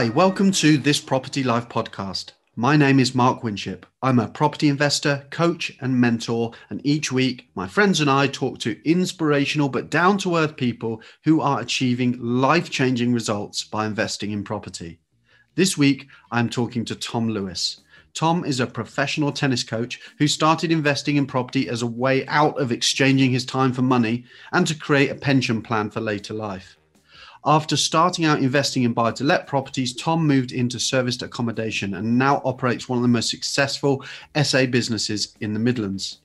Hi, welcome to this Property Life podcast. My name is Mark Winship. I'm a property investor, coach, and mentor. And each week, my friends and I talk to inspirational but down to earth people who are achieving life changing results by investing in property. This week, I'm talking to Tom Lewis. Tom is a professional tennis coach who started investing in property as a way out of exchanging his time for money and to create a pension plan for later life. After starting out investing in buy to let properties, Tom moved into serviced accommodation and now operates one of the most successful SA businesses in the Midlands.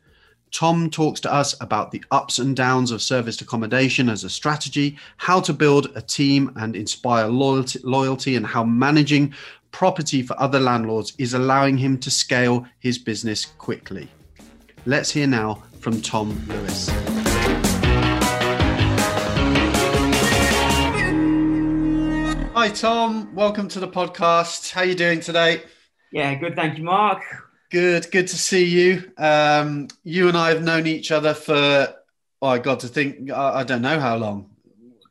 Tom talks to us about the ups and downs of serviced accommodation as a strategy, how to build a team and inspire loyalty, loyalty, and how managing property for other landlords is allowing him to scale his business quickly. Let's hear now from Tom Lewis. Hi Tom, welcome to the podcast. How are you doing today? Yeah, good. Thank you, Mark. Good, good to see you. Um, you and I have known each other for, oh, I got to think, I, I don't know how long,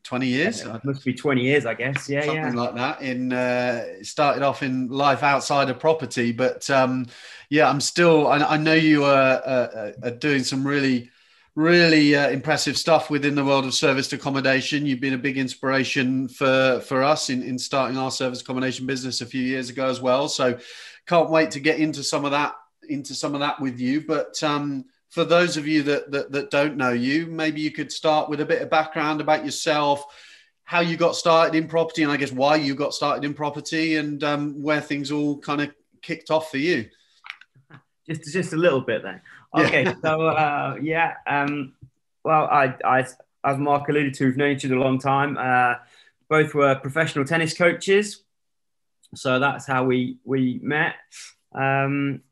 20 years? Yeah, must be 20 years, I guess. Yeah, yeah. Something yeah. like that. In uh, it started off in life outside of property, but um, yeah, I'm still. I, I know you are, uh, are doing some really, really uh, impressive stuff within the world of serviced accommodation. You've been a big inspiration for for us in, in starting our service accommodation business a few years ago as well. So can't wait to get into some of that into some of that with you. But um, for those of you that, that that don't know you, maybe you could start with a bit of background about yourself, how you got started in property, and I guess why you got started in property, and um, where things all kind of kicked off for you. Just, just a little bit then. Yeah. Okay, so uh, yeah. Um, well, I, I, as Mark alluded to, we've known each other a long time. Uh, both were professional tennis coaches, so that's how we we met. Um,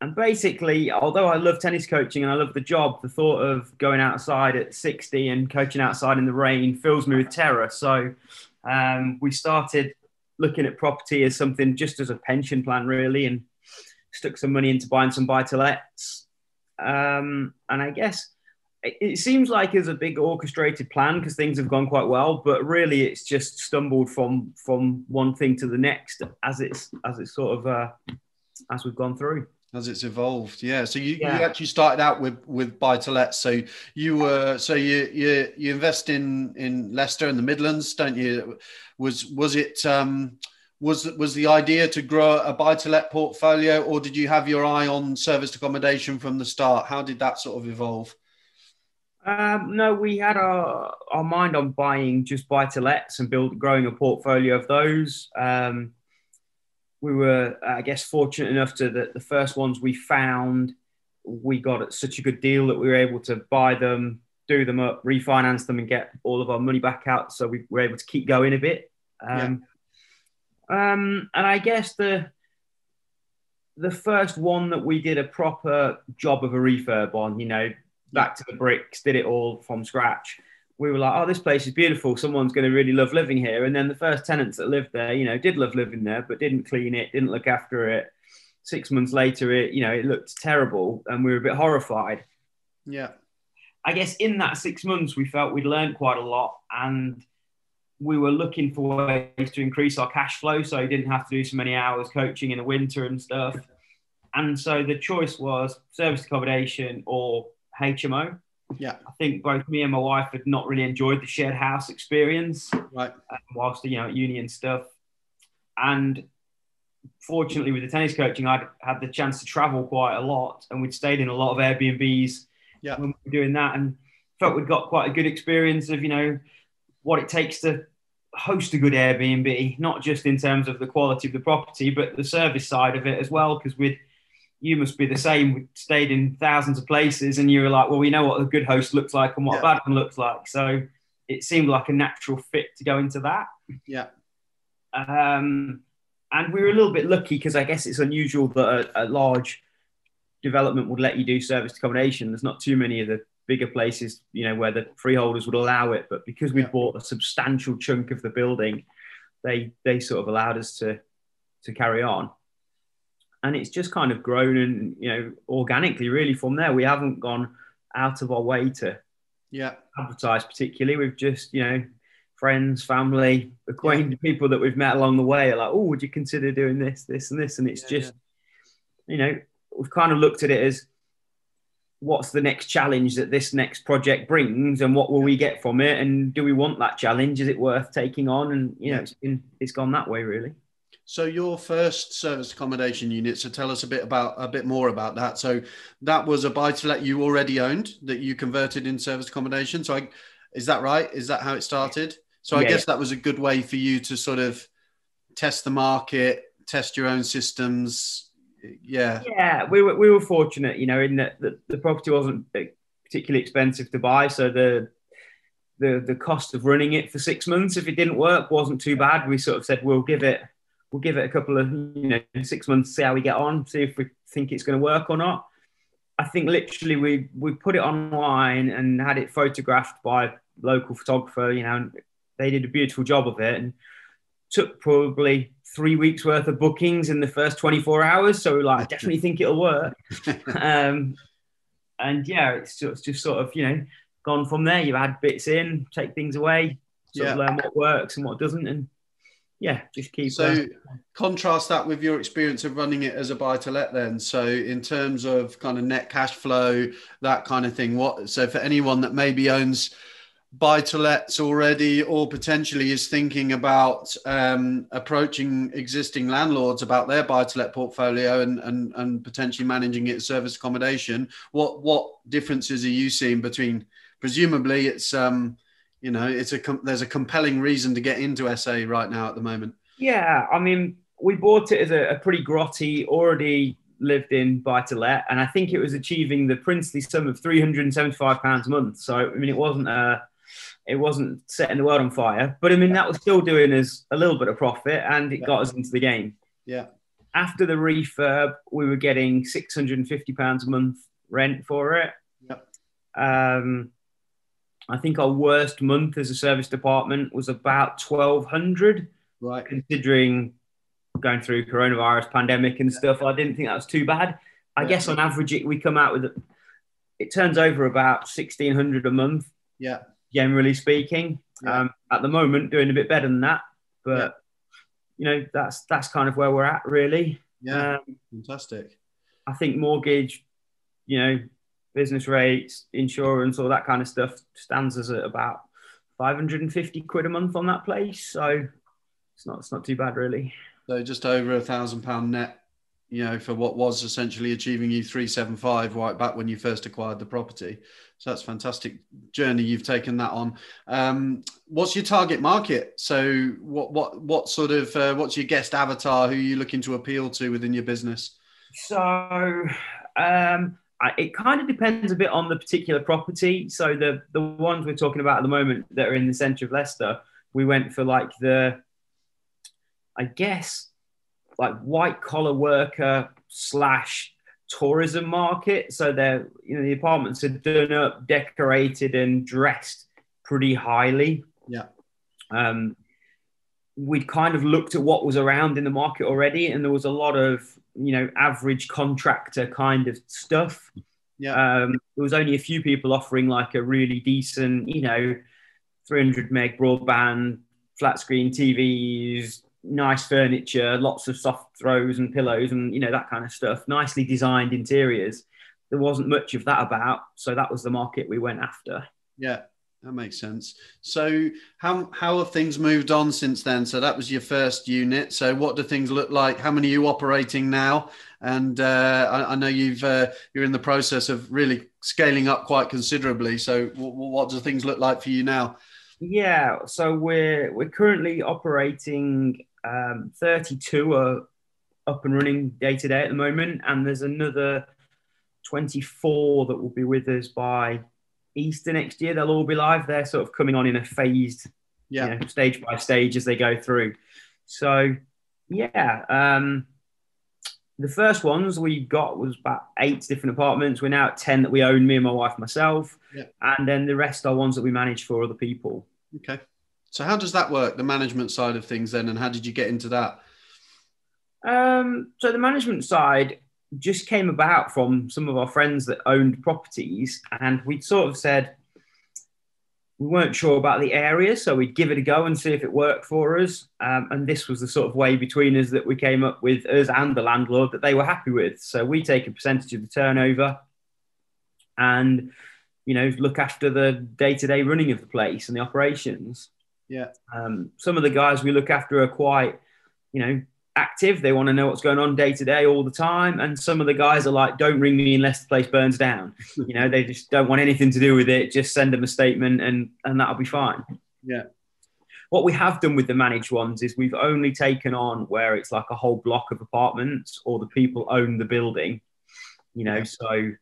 and basically, although I love tennis coaching and I love the job, the thought of going outside at 60 and coaching outside in the rain fills me with terror. So um, we started looking at property as something just as a pension plan, really, and stuck some money into buying some buy to lets. Um, and I guess it, it seems like it's a big orchestrated plan because things have gone quite well, but really it's just stumbled from from one thing to the next as it's as it's sort of uh, as we've gone through. as it's evolved yeah so you, Yeah. you actually started out with with buy to let so you were so you you you invest in in leicester and the midlands don't you was was it um was was the idea to grow a buy to let portfolio or did you have your eye on serviced accommodation from the start how did that sort of evolve Um, no, we had our, our mind on buying just buy to lets and build growing a portfolio of those. Um, we were, I guess, fortunate enough to that the first ones we found, we got at such a good deal that we were able to buy them, do them up, refinance them, and get all of our money back out. So we were able to keep going a bit. Um, um, and I guess the the first one that we did a proper job of a refurb on, you know, back to the bricks, did it all from scratch. We were like, oh, this place is beautiful. Someone's going to really love living here. And then the first tenants that lived there, you know, did love living there, but didn't clean it, didn't look after it. Six months later, it, you know, it looked terrible, and we were a bit horrified. yeah I guess in that six months, we felt we'd learned quite a lot and we were looking for ways to increase our cash flow so you didn't have to do so many hours coaching in the winter and stuff. And so the choice was service accommodation or HMO. yeah I think both me and my wife had not really enjoyed the shared house experience right um, whilst you know at uni and stuff. And fortunately, with the tennis coaching, I'd had the chance to travel quite a lot, and we'd stayed in a lot of Airbnbs Yeah. when we were doing that, and felt we'd got quite a good experience of you know what it takes to host a good Airbnb, not just in terms of the quality of the property, but the service side of it as well. Because we'd you must be the same. We stayed in thousands of places, and you were like, well, we know what a good host looks like and what Yeah. a bad one looks like. So it seemed like a natural fit to go into that. yeah Um, and we were a little bit lucky because I guess it's unusual that a, a large development would let you do serviced accommodation. There's not too many of the bigger places, you know, where the freeholders would allow it. But because we Yeah. bought a substantial chunk of the building, they they sort of allowed us to to carry on. And it's just kind of grown and you know organically really from there. We haven't gone out of our way to yeah advertise particularly. We've just, you know, friends, family, acquainted people that we've met along the way are like, oh, would you consider doing this, this, and this? And it's yeah, just, yeah. you know, we've kind of looked at it as what's the next challenge that this next project brings and what will we get from it? And do we want that challenge? Is it worth taking on? And you know it's been it's gone that way really. So your first service accommodation unit so tell us a bit about a bit more about that. So that was a buy to let you already owned that you converted in service accommodation. So I, is that right? Is that how it started? So I guess that was a good way for you to sort of test the market test your own systems yeah. Yeah we were, we were fortunate you know in that the, the property wasn't uh, particularly expensive to buy so the the the cost of running it for six months if it didn't work wasn't too bad. We sort of said we'll give it we'll give it a couple of you know six months see how we get on see if we think it's going to work or not. I think literally we we put it online and had it photographed by local photographer you know they did a beautiful job of it and took probably three weeks worth of bookings in the first 24 hours. So like, I definitely think it'll work. um, and yeah, it's just, it's just sort of, you know, gone from there. You add bits in, take things away, sort yeah. of learn what works and what doesn't. And yeah, just keep. So uh, contrast that with your experience of running it as a buy to let then. So in terms of kind of net cash flow, that kind of thing, what, so for anyone that maybe owns, buy to lets already or potentially is thinking about um, approaching existing landlords about their buy to let portfolio and, and, and potentially managing it as service accommodation, what, what differences are you seeing between, presumably it's, um, you know, it's a, there's a compelling reason to get into SA right now at the moment. Yeah. I mean, we bought it as a, a pretty grotty, already lived in buy to let, and I think it was achieving the princely sum of three hundred and seventy five pounds a month. So I mean, it wasn't a it wasn't setting the world on fire, but I mean that was still doing us a little bit of profit, and it yeah. got us into the game. Yeah. After the refurb, we were getting six hundred and fifty pounds a month rent for it. Yeah. Um, I think our worst month as a serviced apartment was about twelve hundred. Right. Considering going through coronavirus pandemic and stuff, I didn't think that was too bad. I yeah. guess on average, it, we come out with it, it turns over about sixteen hundred a month. Yeah generally speaking. Yeah. Um, at the moment, doing a bit better than that, but yeah. you know that's that's kind of where we're at, really. Yeah, um, fantastic. I think mortgage, you know, business rates, insurance, all that kind of stuff stands us at about 550 quid a month on that place. So it's not it's not too bad, really. So just over a thousand pound net you know, for what was essentially achieving you 375 right back when you first acquired the property. So that's fantastic journey you've taken that on. Um, what's your target market? So what what what sort of uh, what's your guest avatar? Who are you looking to appeal to within your business? So um, I, it kind of depends a bit on the particular property. So the the ones we're talking about at the moment that are in the centre of Leicester, we went for like the, I guess like white collar worker slash tourism market. So they're, you know, the apartments are done up, decorated, and dressed pretty highly. Yeah. Um, we'd kind of looked at what was around in the market already, and there was a lot of, you know, average contractor kind of stuff. Yeah. Um, there was only a few people offering like a really decent, you know, 300 meg broadband, flat screen TVs, nice furniture, lots of soft throws and pillows and you know that kind of stuff. Nicely designed interiors. There wasn't much of that about, so that was the market we went after. Yeah, that makes sense. So how how have things moved on since then? So that was your first unit. So what do things look like? How many are you operating now? And uh, I, I, know you've uh, you're in the process of really scaling up quite considerably. So w- what do things look like for you now? Yeah, so we're we're currently operating um, 32 are up and running day to day at the moment, and there's another 24 that will be with us by Easter next year. They'll all be live. They're sort of coming on in a phased, yeah, you know, stage by stage as they go through. So, yeah, um, the first ones we got was about eight different apartments. We're now at 10 that we own, me and my wife, myself. Yeah. And then the rest are ones that we manage for other people. Okay. So how does that work, the management side of things then, and how did you get into that? Um, so the management side just came about from some of our friends that owned properties, and we'd sort of said, we weren't sure about the area, so we'd give it a go and see if it worked for us. Um, and this was the sort of way between us that we came up with us and the landlord that they were happy with. So we take a percentage of the turnover, and you know look after the day to day running of the place and the operations. Yeah. Um, some of the guys we look after are quite, you know, active. They want to know what's going on day to day all the time. And some of the guys are like, don't ring me unless the place burns down. you know, they just don't want anything to do with it. Just send them a statement and, and that'll be fine. Yeah. What we have done with the managed ones is we've only taken on where it's like a whole block of apartments or the people own the building, you know, so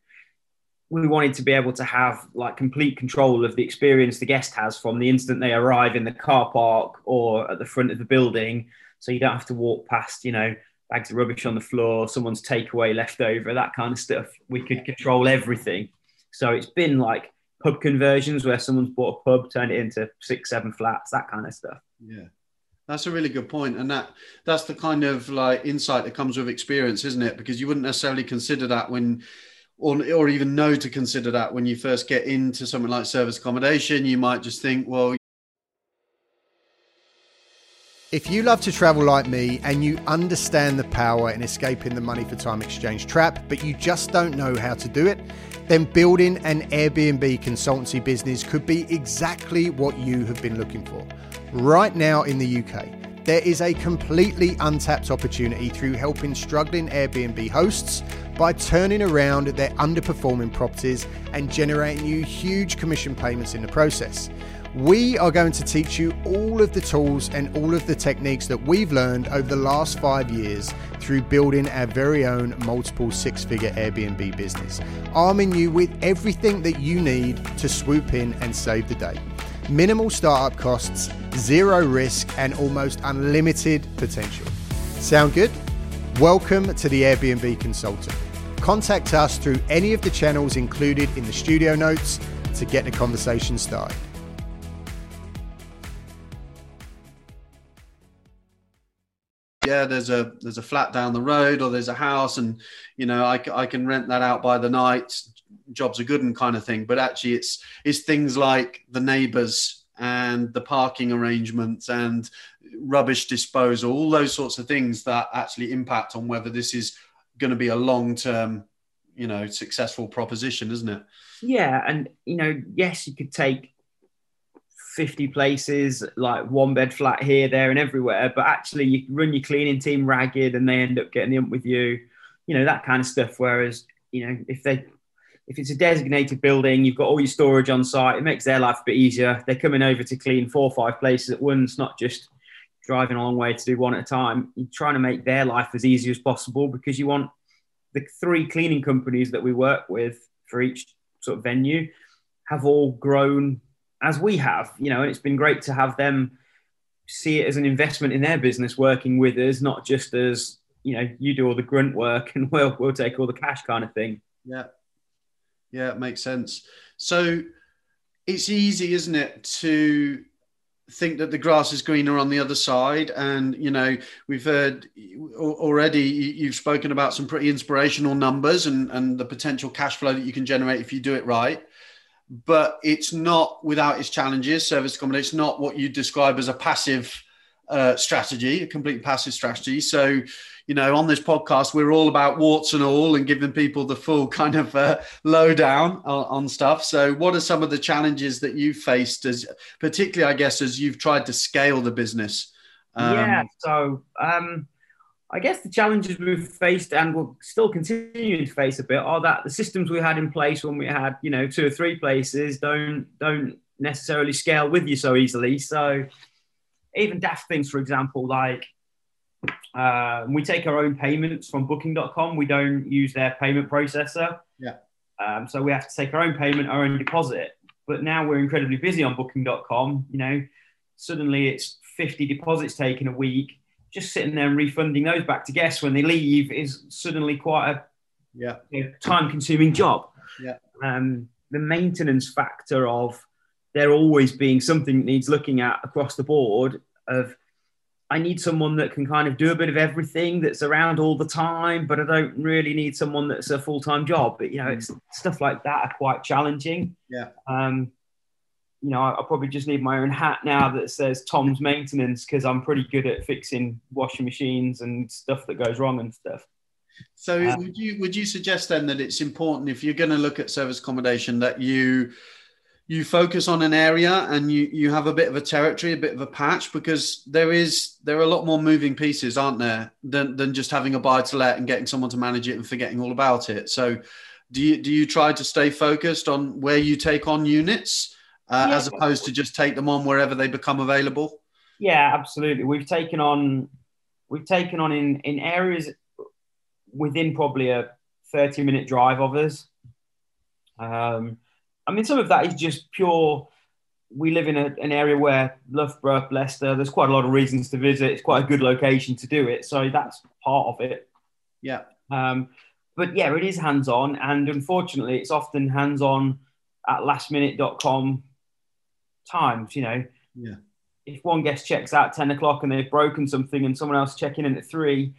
we wanted to be able to have like complete control of the experience the guest has from the instant they arrive in the car park or at the front of the building so you don't have to walk past, you know, bags of rubbish on the floor, someone's takeaway left over, that kind of stuff. We could control everything. So it's been like pub conversions where someone's bought a pub, turned it into six, seven flats, that kind of stuff. Yeah. That's a really good point, and that that's the kind of like insight that comes with experience, isn't it? Because you wouldn't necessarily consider that when, or, or even know to consider that when you first get into something like service accommodation. You might just think, well, if you love to travel like me and you understand the power in escaping the money for time exchange trap, but you just don't know how to do it, then building an Airbnb consultancy business could be exactly what you have been looking for. Right now in the UK, there is a completely untapped opportunity through helping struggling Airbnb hosts by turning around their underperforming properties and generating you huge commission payments in the process. We are going to teach you all of the tools and all of the techniques that we've learned over the last five years through building our very own multiple six figure Airbnb business, arming you with everything that you need to swoop in and save the day. Minimal startup costs, zero risk, and almost unlimited potential. Sound good? Welcome to the Airbnb Consultant. Contact us through any of the channels included in the studio notes to get the conversation started. yeah there's a there's a flat down the road or there's a house and you know I, I can rent that out by the night jobs are good and kind of thing but actually it's it's things like the neighbors and the parking arrangements and rubbish disposal all those sorts of things that actually impact on whether this is going to be a long term you know successful proposition isn't it yeah and you know yes you could take 50 places, like one bed flat here, there, and everywhere. But actually, you run your cleaning team ragged and they end up getting the ump with you, you know, that kind of stuff. Whereas, you know, if they, if it's a designated building, you've got all your storage on site, it makes their life a bit easier. They're coming over to clean four or five places at once, not just driving a long way to do one at a time. You're trying to make their life as easy as possible because you want the three cleaning companies that we work with for each sort of venue have all grown as we have, you know, and it's been great to have them see it as an investment in their business working with us, not just as, you know, you do all the grunt work and we'll, we'll take all the cash kind of thing. Yeah. Yeah, it makes sense. So it's easy, isn't it, to think that the grass is greener on the other side. And, you know, we've heard already, you've spoken about some pretty inspirational numbers and, and the potential cash flow that you can generate if you do it right but it's not without its challenges. Service accommodation, it's not what you describe as a passive uh, strategy, a complete passive strategy. So, you know, on this podcast, we're all about warts and all and giving people the full kind of uh, lowdown on, on stuff. So, what are some of the challenges that you've faced, as particularly, I guess, as you've tried to scale the business? Um, yeah. So, um, I guess the challenges we've faced and will still continue to face a bit are that the systems we had in place when we had, you know, two or three places don't don't necessarily scale with you so easily. So even daft things, for example, like uh, we take our own payments from Booking.com. We don't use their payment processor. Yeah. Um, so we have to take our own payment, our own deposit. But now we're incredibly busy on Booking.com. You know, suddenly it's 50 deposits taken a week just sitting there and refunding those back to guests when they leave is suddenly quite a yeah you know, time consuming job. Yeah. Um, the maintenance factor of there always being something that needs looking at across the board of I need someone that can kind of do a bit of everything that's around all the time, but I don't really need someone that's a full time job. But you know, it's stuff like that are quite challenging. Yeah. Um, you know, I, probably just need my own hat now that says Tom's Maintenance because I'm pretty good at fixing washing machines and stuff that goes wrong and stuff. So uh, would you would you suggest then that it's important if you're going to look at service accommodation that you you focus on an area and you you have a bit of a territory, a bit of a patch because there is there are a lot more moving pieces, aren't there, than than just having a buy to let and getting someone to manage it and forgetting all about it. So do you do you try to stay focused on where you take on units uh, yeah. as opposed to just take them on wherever they become available? Yeah, absolutely. We've taken on we've taken on in in areas within probably a 30 minute drive of us. Um, I mean, some of that is just pure. We live in a, an area where Loughborough, Leicester, there's quite a lot of reasons to visit. It's quite a good location to do it. So that's part of it. Yeah. Um, but yeah, it is hands on. And unfortunately, it's often hands on at lastminute.com times, you know. Yeah. If one guest checks out 10 o'clock and they've broken something and someone else checking in at three,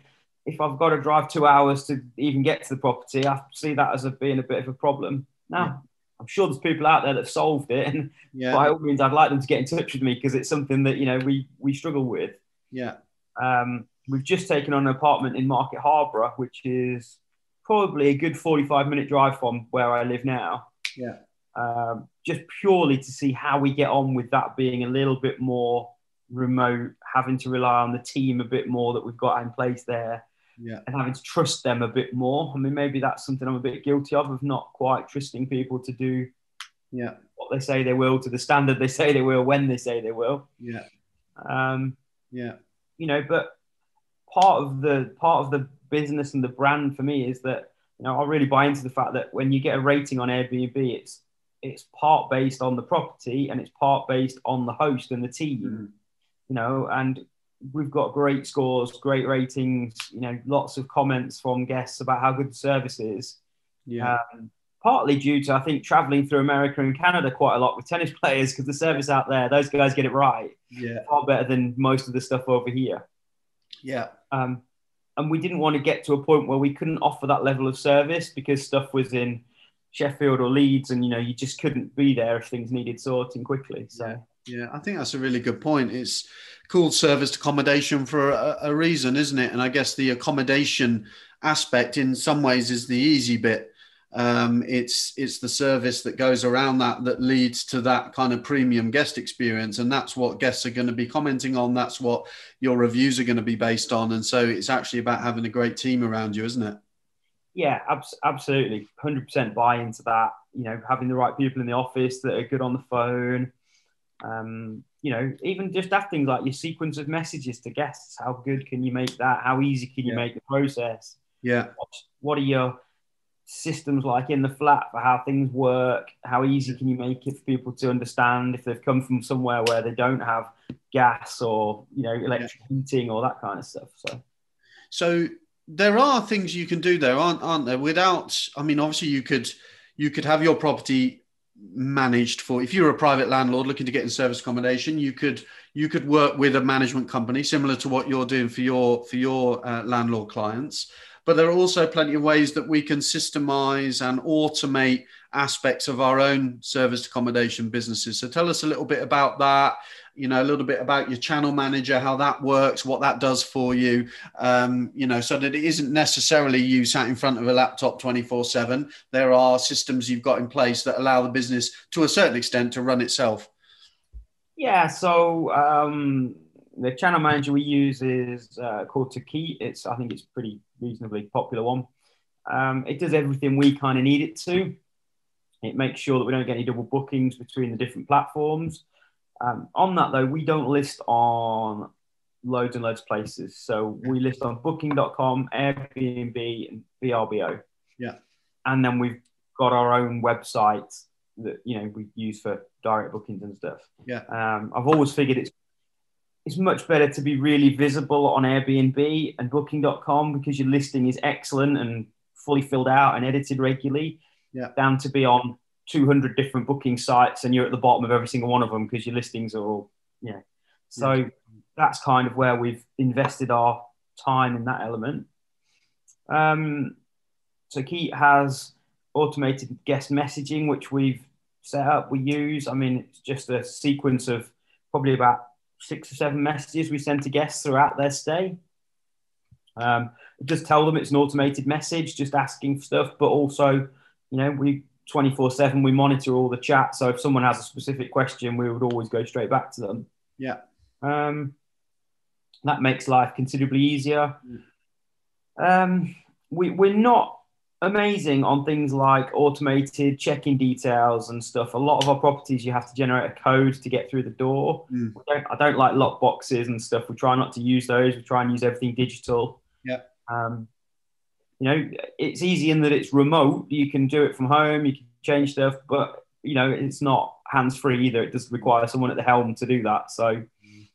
if I've got to drive two hours to even get to the property, I see that as a, being a bit of a problem. Now. I'm sure there's people out there that have solved it, and yeah. by all means, I'd like them to get in touch with me because it's something that you know we we struggle with. Yeah. Um, we've just taken on an apartment in Market Harborough, which is probably a good 45 minute drive from where I live now. Yeah. Um, just purely to see how we get on with that being a little bit more remote, having to rely on the team a bit more that we've got in place there yeah. and having to trust them a bit more. I mean, maybe that's something I'm a bit guilty of, of not quite trusting people to do yeah. what they say they will to the standard they say they will when they say they will. Yeah. Um, yeah. You know, but part of the part of the business and the brand for me is that you know I really buy into the fact that when you get a rating on Airbnb, it's it's part based on the property and it's part based on the host and the team. Mm. You know, and we've got great scores, great ratings, you know, lots of comments from guests about how good the service is. Yeah. Um, partly due to, I think, traveling through America and Canada quite a lot with tennis players because the service out there, those guys get it right. Yeah. Far better than most of the stuff over here. Yeah. Um, and we didn't want to get to a point where we couldn't offer that level of service because stuff was in Sheffield or Leeds and, you know, you just couldn't be there if things needed sorting quickly. So. Yeah. Yeah, I think that's a really good point. It's called serviced accommodation for a, a, reason, isn't it? And I guess the accommodation aspect, in some ways, is the easy bit. Um, it's it's the service that goes around that that leads to that kind of premium guest experience, and that's what guests are going to be commenting on. That's what your reviews are going to be based on, and so it's actually about having a great team around you, isn't it? Yeah, ab- absolutely, hundred percent buy into that. You know, having the right people in the office that are good on the phone um, you know, even just have things like your sequence of messages to guests. How good can you make that? How easy can you yeah. make the process? Yeah. What, what, are your systems like in the flat for how things work? How easy can you make it for people to understand if they've come from somewhere where they don't have gas or you know electric yeah. heating or that kind of stuff? So, so there are things you can do there, aren't aren't there? Without, I mean, obviously you could you could have your property managed for if you're a private landlord looking to get in service accommodation you could you could work with a management company similar to what you're doing for your for your uh, landlord clients but there are also plenty of ways that we can systemize and automate aspects of our own service accommodation businesses. So tell us a little bit about that you know a little bit about your channel manager how that works what that does for you um, you know so that it isn't necessarily you sat in front of a laptop 24 7 there are systems you've got in place that allow the business to a certain extent to run itself. Yeah so um, the channel manager we use is uh, called Tokeet. It's I think it's pretty reasonably popular one. Um, it does everything we kind of need it to. It makes sure that we don't get any double bookings between the different platforms. Um, on that though, we don't list on loads and loads of places. So we list on Booking.com, Airbnb, and VRBO. Yeah. And then we've got our own website that you know we use for direct bookings and stuff. Yeah. Um, I've always figured it's it's much better to be really visible on Airbnb and Booking.com because your listing is excellent and fully filled out and edited regularly. Yeah. Down to be on 200 different booking sites and you're at the bottom of every single one of them because your listings are all, yeah. So yeah. that's kind of where we've invested our time in that element. Um, so Keat has automated guest messaging, which we've set up, we use. I mean, it's just a sequence of probably about six or seven messages we send to guests throughout their stay. Um, just tell them it's an automated message, just asking for stuff, but also, you know, we 24 7 we monitor all the chat. So if someone has a specific question, we would always go straight back to them. Yeah. Um, that makes life considerably easier. Um, we, we're not amazing on things like automated checking details and stuff. A lot of our properties, you have to generate a code to get through the door. Mm. Don't, I don't like lock boxes and stuff. We try not to use those. We try and use everything digital. Yeah. Um, you know, it's easy in that it's remote. You can do it from home. You can change stuff, but you know, it's not hands free either. It does require someone at the helm to do that. So,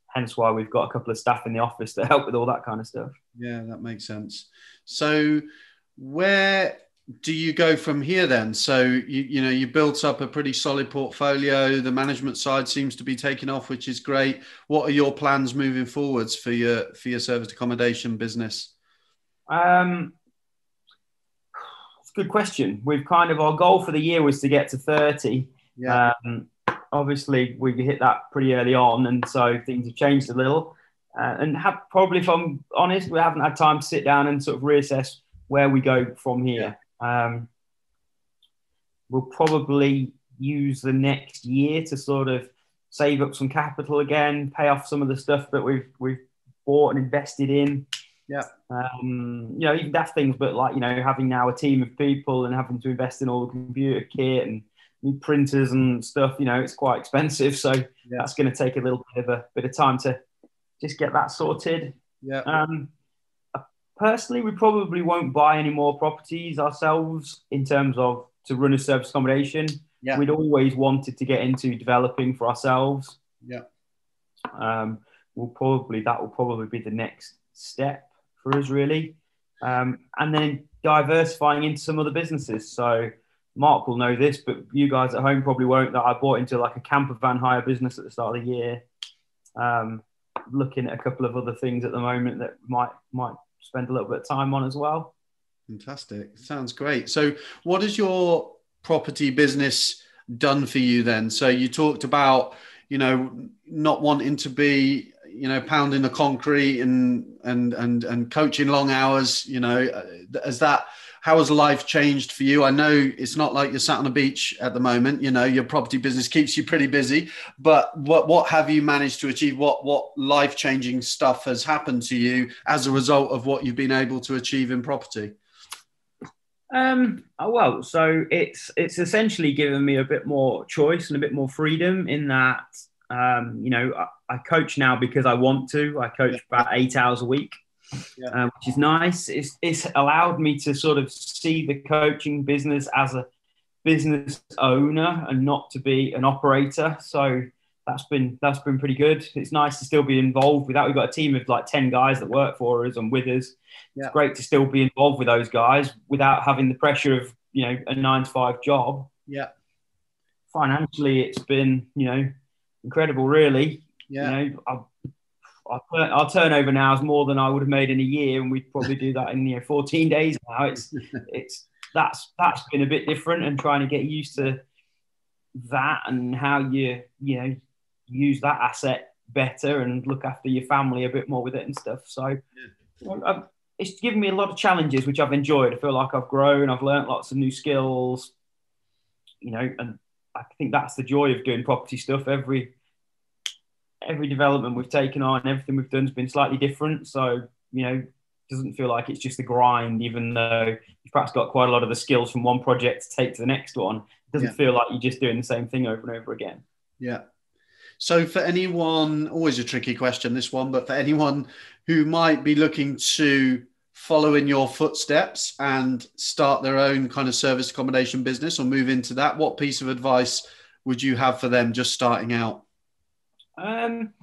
hence why we've got a couple of staff in the office that help with all that kind of stuff. Yeah, that makes sense. So, where do you go from here then? So, you, you know, you built up a pretty solid portfolio. The management side seems to be taking off, which is great. What are your plans moving forwards for your for your service accommodation business? Um, it's a good question. We've kind of our goal for the year was to get to thirty. Yeah. Um, obviously, we hit that pretty early on, and so things have changed a little. Uh, and have, probably, if I'm honest, we haven't had time to sit down and sort of reassess where we go from here. Um, we'll probably use the next year to sort of save up some capital again, pay off some of the stuff that we've we've bought and invested in. Yeah. Um, you know, even daft things, but like you know, having now a team of people and having to invest in all the computer kit and new printers and stuff, you know, it's quite expensive. So Yeah. that's going to take a little bit of a bit of time to just get that sorted. Yeah. Um, personally, we probably won't buy any more properties ourselves in terms of to run a service accommodation. Yeah. We'd always wanted to get into developing for ourselves. Yeah. Um, we'll probably that will probably be the next step for us, really, um, and then diversifying into some other businesses. So. Mark will know this, but you guys at home probably won't. That I bought into like a camper van hire business at the start of the year. Um, looking at a couple of other things at the moment that might might spend a little bit of time on as well. Fantastic. Sounds great. So, what has your property business done for you then? So, you talked about, you know, not wanting to be, you know, pounding the concrete and and and and coaching long hours. You know, as that how has life changed for you? I know it's not like you're sat on the beach at the moment. You know, your property business keeps you pretty busy. But what what have you managed to achieve? What what life changing stuff has happened to you as a result of what you've been able to achieve in property? Um, oh, well, so it's it's essentially given me a bit more choice and a bit more freedom in that um, you know I, coach now because I want to. I coach about eight hours a week. Yeah. Um, which is nice. It's, it's allowed me to sort of see the coaching business as a business owner and not to be an operator. So that's been that's been pretty good. It's nice to still be involved with that. We've got a team of like ten guys that work for us and with us. Yeah. It's great to still be involved with those guys without having the pressure of you know a nine to five job. Yeah. Financially, it's been you know incredible. Really, Yeah. you know, our, turn- our turnover now is more than I would have made in a year, and we'd probably do that in you know 14 days now. It's it's that's that's been a bit different, and trying to get used to that and how you you know use that asset better and look after your family a bit more with it and stuff. So well, I've, it's given me a lot of challenges, which I've enjoyed. I feel like I've grown, I've learnt lots of new skills, you know, and I think that's the joy of doing property stuff. Every every development we've taken on, everything we've done has been slightly different. So, you know, doesn't feel like it's just a grind, even though you've perhaps got quite a lot of the skills from one project to take to the next one. It doesn't Yeah. feel like you're just doing the same thing over and over again. Yeah. So, for anyone, always a tricky question, this one, but for anyone who might be looking to follow in your footsteps and start their own kind of service accommodation business or move into that, what piece of advice would you have for them just starting out? Um,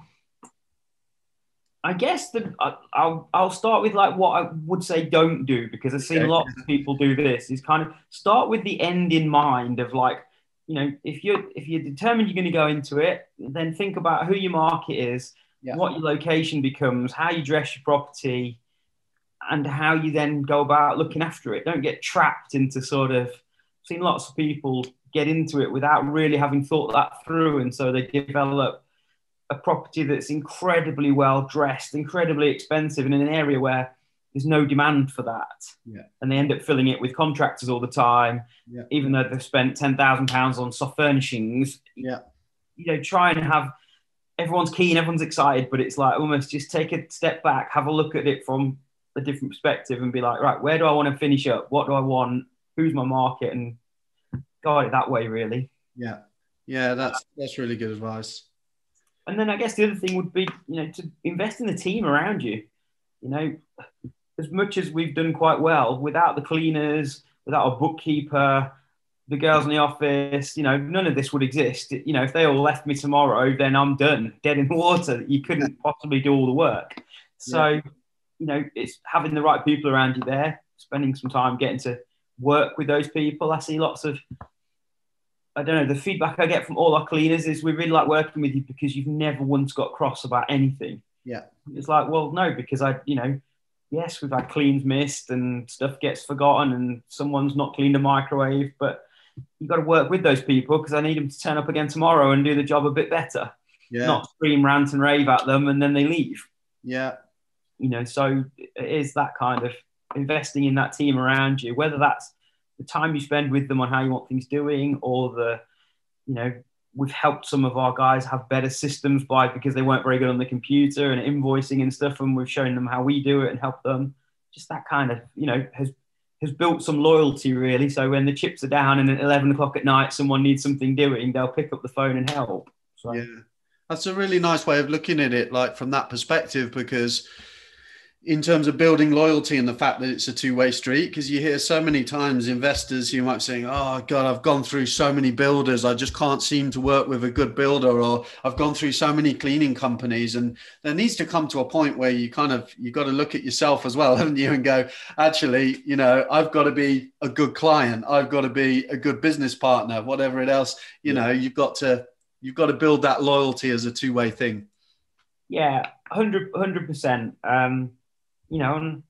I guess that I'll I'll start with like what I would say don't do because I've seen lots of people do this. Is kind of start with the end in mind of like you know if you're if you're determined you're going to go into it, then think about who your market is, Yeah. what your location becomes, how you dress your property, and how you then go about looking after it. Don't get trapped into sort of seen lots of people get into it without really having thought that through, and so they develop a property that's incredibly well dressed, incredibly expensive, and in an area where there's no demand for that. Yeah. And they end up filling it with contractors all the time, Yeah. even though they've spent ten thousand pounds on soft furnishings. Yeah. You know, try and have everyone's keen, everyone's excited, but it's like almost just take a step back, have a look at it from a different perspective, and be like, right, where do I want to finish up? What do I want? Who's my market? And at it that way, really. Yeah. Yeah, that's that's really good advice. And then I guess the other thing would be, you know, to invest in the team around you. You know, as much as we've done quite well, without the cleaners, without a bookkeeper, the girls in the office, you know, none of this would exist. You know, if they all left me tomorrow, then I'm done, dead in the water. You couldn't possibly do all the work. So, you know, it's having the right people around you there, spending some time getting to work with those people. I see lots of I don't know, the feedback I get from all our cleaners is we really like working with you because you've never once got cross about anything. Yeah. It's like, well, no, because I, you know, yes, we've had cleans missed and stuff gets forgotten and someone's not cleaned a microwave, but you've got to work with those people because I need them to turn up again tomorrow and do the job a bit better, Yeah. not scream, rant, and rave at them and then they leave. yeah. You know, so it is that kind of investing in that team around you, whether that's the time you spend with them on how you want things doing or the, you know, we've helped some of our guys have better systems by because they weren't very good on the computer and invoicing and stuff, and we've shown them how we do it and help them. Just that kind of, you know, has has built some loyalty really. So when the chips are down and at eleven o'clock at night someone needs something doing, they'll pick up the phone and help. So Yeah. That's a really nice way of looking at it, like from that perspective, because in terms of building loyalty and the fact that it's a two-way street, because you hear so many times investors who might be saying, Oh God, I've gone through so many builders, I just can't seem to work with a good builder, or I've gone through so many cleaning companies. And there needs to come to a point where you kind of you got to look at yourself as well, haven't you, and go, actually, you know, I've got to be a good client, I've got to be a good business partner, whatever it else, you know, you've got to you've got to build that loyalty as a two-way thing Yeah, 100 percent. Um, you know, and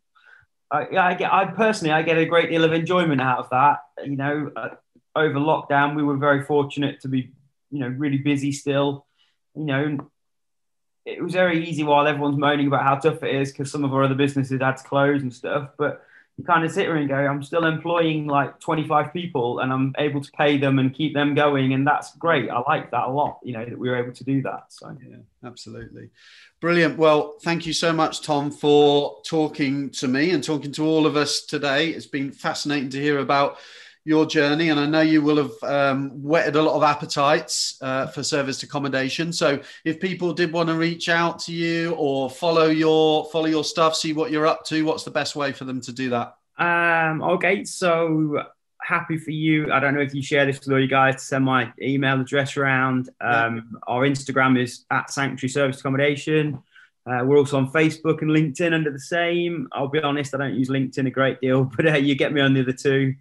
I, I get, I personally, I get a great deal of enjoyment out of that. You know, uh, over lockdown, we were very fortunate to be, you know, really busy still. You know, it was very easy while everyone's moaning about how tough it is because some of our other businesses had to close and stuff. But you kind of sit there and go, I'm still employing like 25 people and I'm able to pay them and keep them going. And that's great. I like that a lot, you know, that we were able to do that. So, yeah absolutely brilliant well thank you so much tom for talking to me and talking to all of us today it's been fascinating to hear about your journey and i know you will have um, whetted a lot of appetites uh, for serviced accommodation so if people did want to reach out to you or follow your follow your stuff see what you're up to what's the best way for them to do that Um, okay, so happy for you. I don't know if you share this with all you guys to send my email address around. Um, Our Instagram is at Sanctuary Service Accommodation. Uh, we're also on Facebook and LinkedIn under the same. I'll be honest, I don't use LinkedIn a great deal, but uh, you get me on the other two.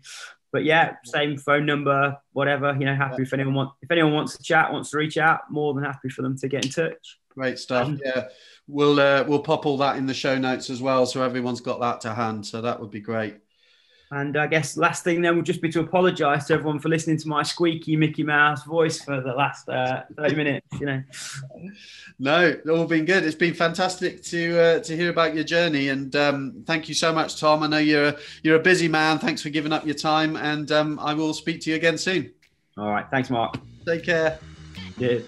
But yeah, same phone number, whatever. You know, happy if anyone want, if anyone wants to chat, wants to reach out, more than happy for them to get in touch. great stuff Um, yeah we'll uh, we'll pop all that in the show notes as well so everyone's got that to hand so that would be great And I guess last thing then would just be to apologise to everyone for listening to my squeaky Mickey Mouse voice for the last uh, 30 minutes. You know, No, all been good. It's been fantastic to uh, to hear about your journey, and um, thank you so much, Tom. I know you're a, you're a busy man. Thanks for giving up your time, and um, I will speak to you again soon. all right. Thanks, Mark. Take care. Cheers.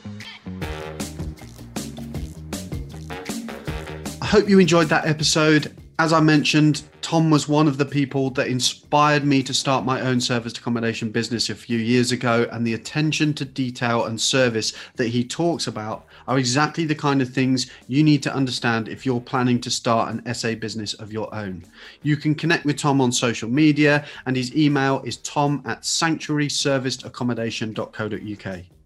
I hope you enjoyed that episode. As I mentioned, Tom was one of the people that inspired me to start my own serviced accommodation business a few years ago. And the attention to detail and service that he talks about are exactly the kind of things you need to understand if you're planning to start an SA business of your own. You can connect with Tom on social media, and his email is tom at sanctuaryservicedaccommodation.co.uk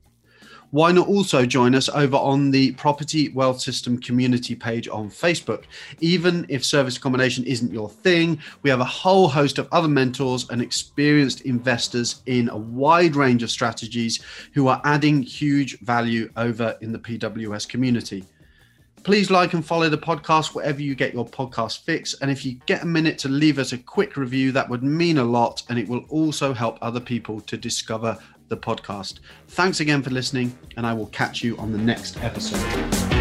why not also join us over on the Property Wealth System community page on Facebook? Even if service accommodation isn't your thing, we have a whole host of other mentors and experienced investors in a wide range of strategies who are adding huge value over in the PWS community please like and follow the podcast wherever you get your podcast fix. And if you get a minute to leave us a quick review, that would mean a lot. And it will also help other people to discover the podcast. Thanks again for listening, and I will catch you on the next episode.